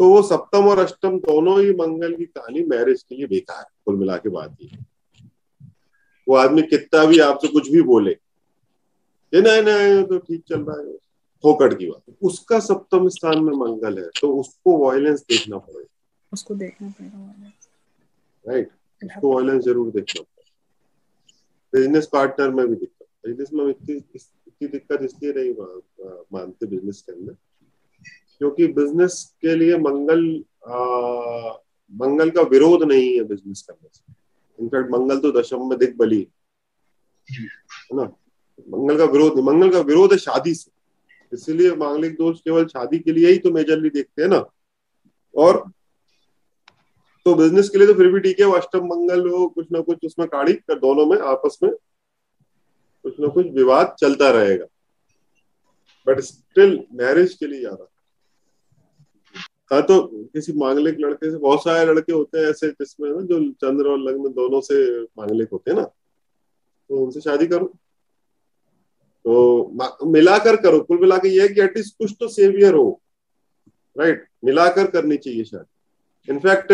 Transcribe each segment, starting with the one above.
तो वो सप्तम और अष्टम दोनों ही मंगल की कहानी मैरिज के लिए बेकार है कुल मिला के बात ये। वो आदमी कितना भी आपसे कुछ भी बोले ये नहीं नहीं तो ठीक चल रहा है फोकट की बात। उसका सप्तम स्थान में मंगल है तो उसको वायलेंस देखना पड़ेगा। उसको देखना पड़ेगा राइट उसको वायलेंस ज़रूर देखना पड़ेगा। बिज़नेस पार्टनर में भी दिक्कत। बिज़नेस में इतनी इतनी दिक्कत इसलिए नहीं मानते बिज़नेस के अंदर। क्योंकि बिज़नेस के लिए मंगल आ, मंगल का विरोध नहीं है बिज़नेस करने से। इनफैक्ट मंगल तो दशम में दिख बली है। ना? मंगल का विरोध नहीं। मंगल का विरोध है शादी से। इसीलिए मांगलिक दोष केवल शादी के लिए ही तो मेजरली देखते हैं ना। और तो बिज़नेस के लिए तो फिर भी ठीक है। वो अष्टम मंगल हो कुछ ना कुछ उसमें काढ़ी कर दोनों में आपस में कुछ ना कुछ विवाद चलता रहेगा। बट स्टिल मैरिज के लिए ज़्यादा हाँ तो किसी मांगलिक लड़के से, बहुत सारे लड़के होते हैं ऐसे जिसमें ना, जो चंद्र और लग्न दोनों से मांगलिक होते हैं ना तो उनसे शादी करो। तो मिलाकर करो, कुल मिला के ये है कि एटलीस्ट कुछ तो सेवियर हो राइट मिलाकर करनी चाहिए शादी। In fact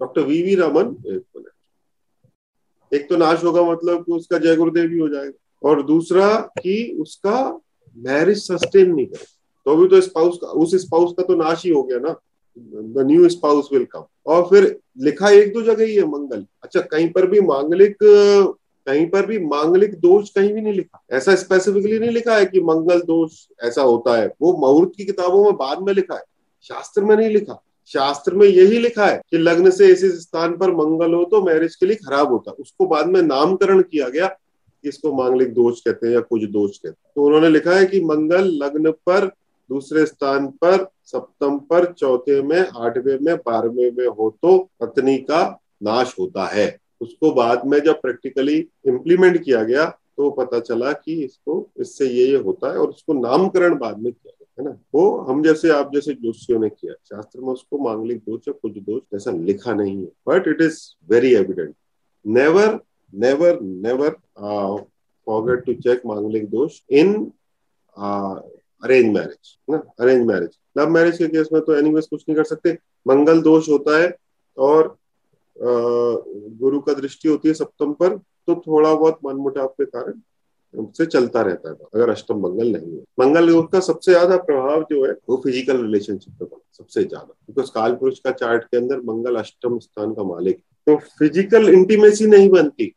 doctor V V Raman एक मिनट। एक तो नाश होगा मतलब उसका जय गुरुदेव भी हो जाएगा। और दूसरा कि उसका मैरिज सस्टेन नहीं करे तो अभी तो स्पाउस का, उस स्पाउस का तो नाश ही हो गया ना। The new spouse will come और फिर लिखा एक दो जगह ही है मंगल। अच्छा कहीं पर भी मांगलिक, कहीं पर भी मांगलिक दोष कहीं भी नहीं लिखा। ऐसा स्पेसिफिकली नहीं लिखा है कि मंगल दोष ऐसा होता है। वो मुहूर्त की किताबों में बाद में लिखा है। शास्त्र में नहीं लिखा। शास्त्र में यही लिखा है कि लग्न से इस स्थान पर मंगल हो तो मैरिज के लिए खराब होता। उसको बाद में नामकरण किया गया। इसको मांगलिक दोष कहते हैं या कुछ दोष कहते हैं। तो उन्होंने लिखा है कि मंगल लग्न पर दूसरे स्थान पर, सप्तम पर, चौथे में, आठवें में, बारहवें में हो तो पत्नी का नाश होता है। उसको बाद में जब प्रैक्टिकली इम्प्लीमेंट किया गया तो पता चला कि इसको, इससे ये ये होता है और उसको नामकरण बाद में किया है ना? वो हम जैसे, आप जैसे जोशियों ने किया। शास्त्र में उसको मांगलिक दोष या कुछ दोष जैसा लिखा नहीं है but it is very evident never never never forget to check manglik dosh in arrange marriage ना? Arrange marriage. लव मैरिज के केस में तो एनीवेज कुछ नहीं कर सकते। मंगल दोष होता है और गुरु का दृष्टि होती है सप्तम पर तो थोड़ा बहुत मनमुटाव के कारण से चलता रहता है। अगर अष्टम मंगल नहीं है। मंगल योग का सबसे ज़्यादा प्रभाव जो है, वो फ़िज़िकल रिलेशनशिप पे पड़ता सबसे ज़्यादा। बिकॉज़ काल पुरुष का चार्ट के अंदर मंगल अष्टम स्थान का मालिक तो फ़िज़िकल इंटीमेसी नहीं बनती।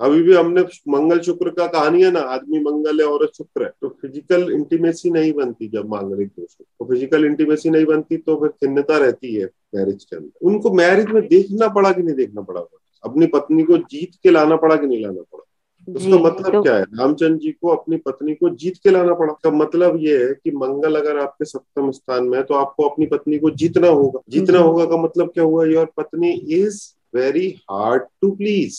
अभी भी हमने मंगल शुक्र का कहानी है ना आदमी मंगल है और शुक्र है तो फ़िज़िकल इंटीमेसी नहीं बनती जब मांगलिक दोष तो फ़िज़िकल इंटीमेसी नहीं बनती तो फिर खिन्नता रहती है मैरिज के अंदर। उनको मैरिज में देखना पड़ा कि नहीं देखना पड़ा अपनी पत्नी को जीत के लाना पड़ा कि नहीं लाना पड़ा? उसका मतलब तो... क्या है? रामचंद्र जी को अपनी पत्नी को जीत के लाना पड़ा। का मतलब ये है कि मंगल अगर आपके सप्तम स्थान में है तो आपको अपनी पत्नी को जीतना होगा। जीतना होगा का मतलब क्या हुआ? Your patni is very hard to please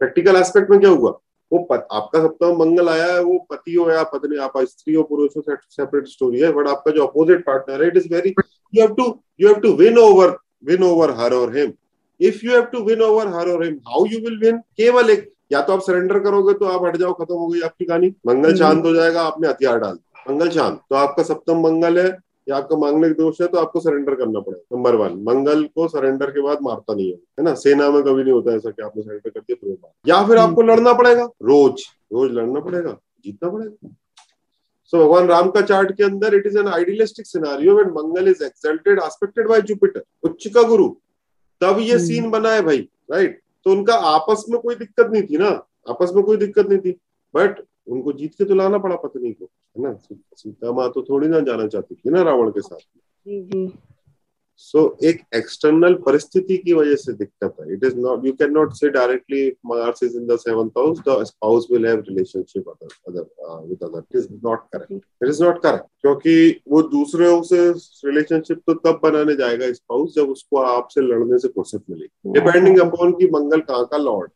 practical aspect में क्या हुआ? वो पत, आपका सप्तम मंगल आया है वो पति हो या पत्नी आप स्त्री हो पुरुष हो सेपरेट स्टोरी है बट आपका जो अपोजिट पार्टनर है it is very you have to you have to win over win over her or him if you have to win over her or him how you will win केवल एक या तो आप surrender करोगे तो आप हट जाओ खत्म हो गई आपकी कहानी। मंगल हम्म। शांत हो जाएगा आपने हथियार डाल मंगल शांत तो आपका सप्तम मंगल है या आपका मांगलिक दोष है तो आपको सरेंडर करना पड़ेगा। नंबर वन मंगल को सरेंडर के बाद मारता नहीं है। है ना? सेना में कभी नहीं होता ऐसा कि आपने सरेंडर कर दिया फिर या फिर आपको हम्म। लड़ना पड़ेगा। रोज रोज लड़ना पड़ेगा जीतना पड़ेगा। सो भगवान राम का चार्ट के अंदर it is an idealistic scenario when Mangal is exalted aspected by Jupiter उच्च का गुरु। तब ये सीन। बना है भाई राइट तो उनका आपस में कोई दिक्कत नहीं थी ना? आपस में कोई दिक्कत नहीं थी। बट उनको जीत के तो लाना पड़ा पत्नी को है ना? सीता माँ तो थोड़ी ना जाना चाहती थी ना रावण के साथ। जी जी। सो so, एक एक्सटर्नल परिस्थिति की वजह से दिक्कत है। It is not you can not say directly Mars is in the seventh house the spouse will have relationship other other with other it is not correct it is not correct क्योंकि वो दूसरे से relationship तो तब बनाने जाएगा spouse जब उसको आपसे लड़ने से फुर्सत मिलेगी। डिपेंडिंग अपॉन की मंगल कहाँ का लॉर्ड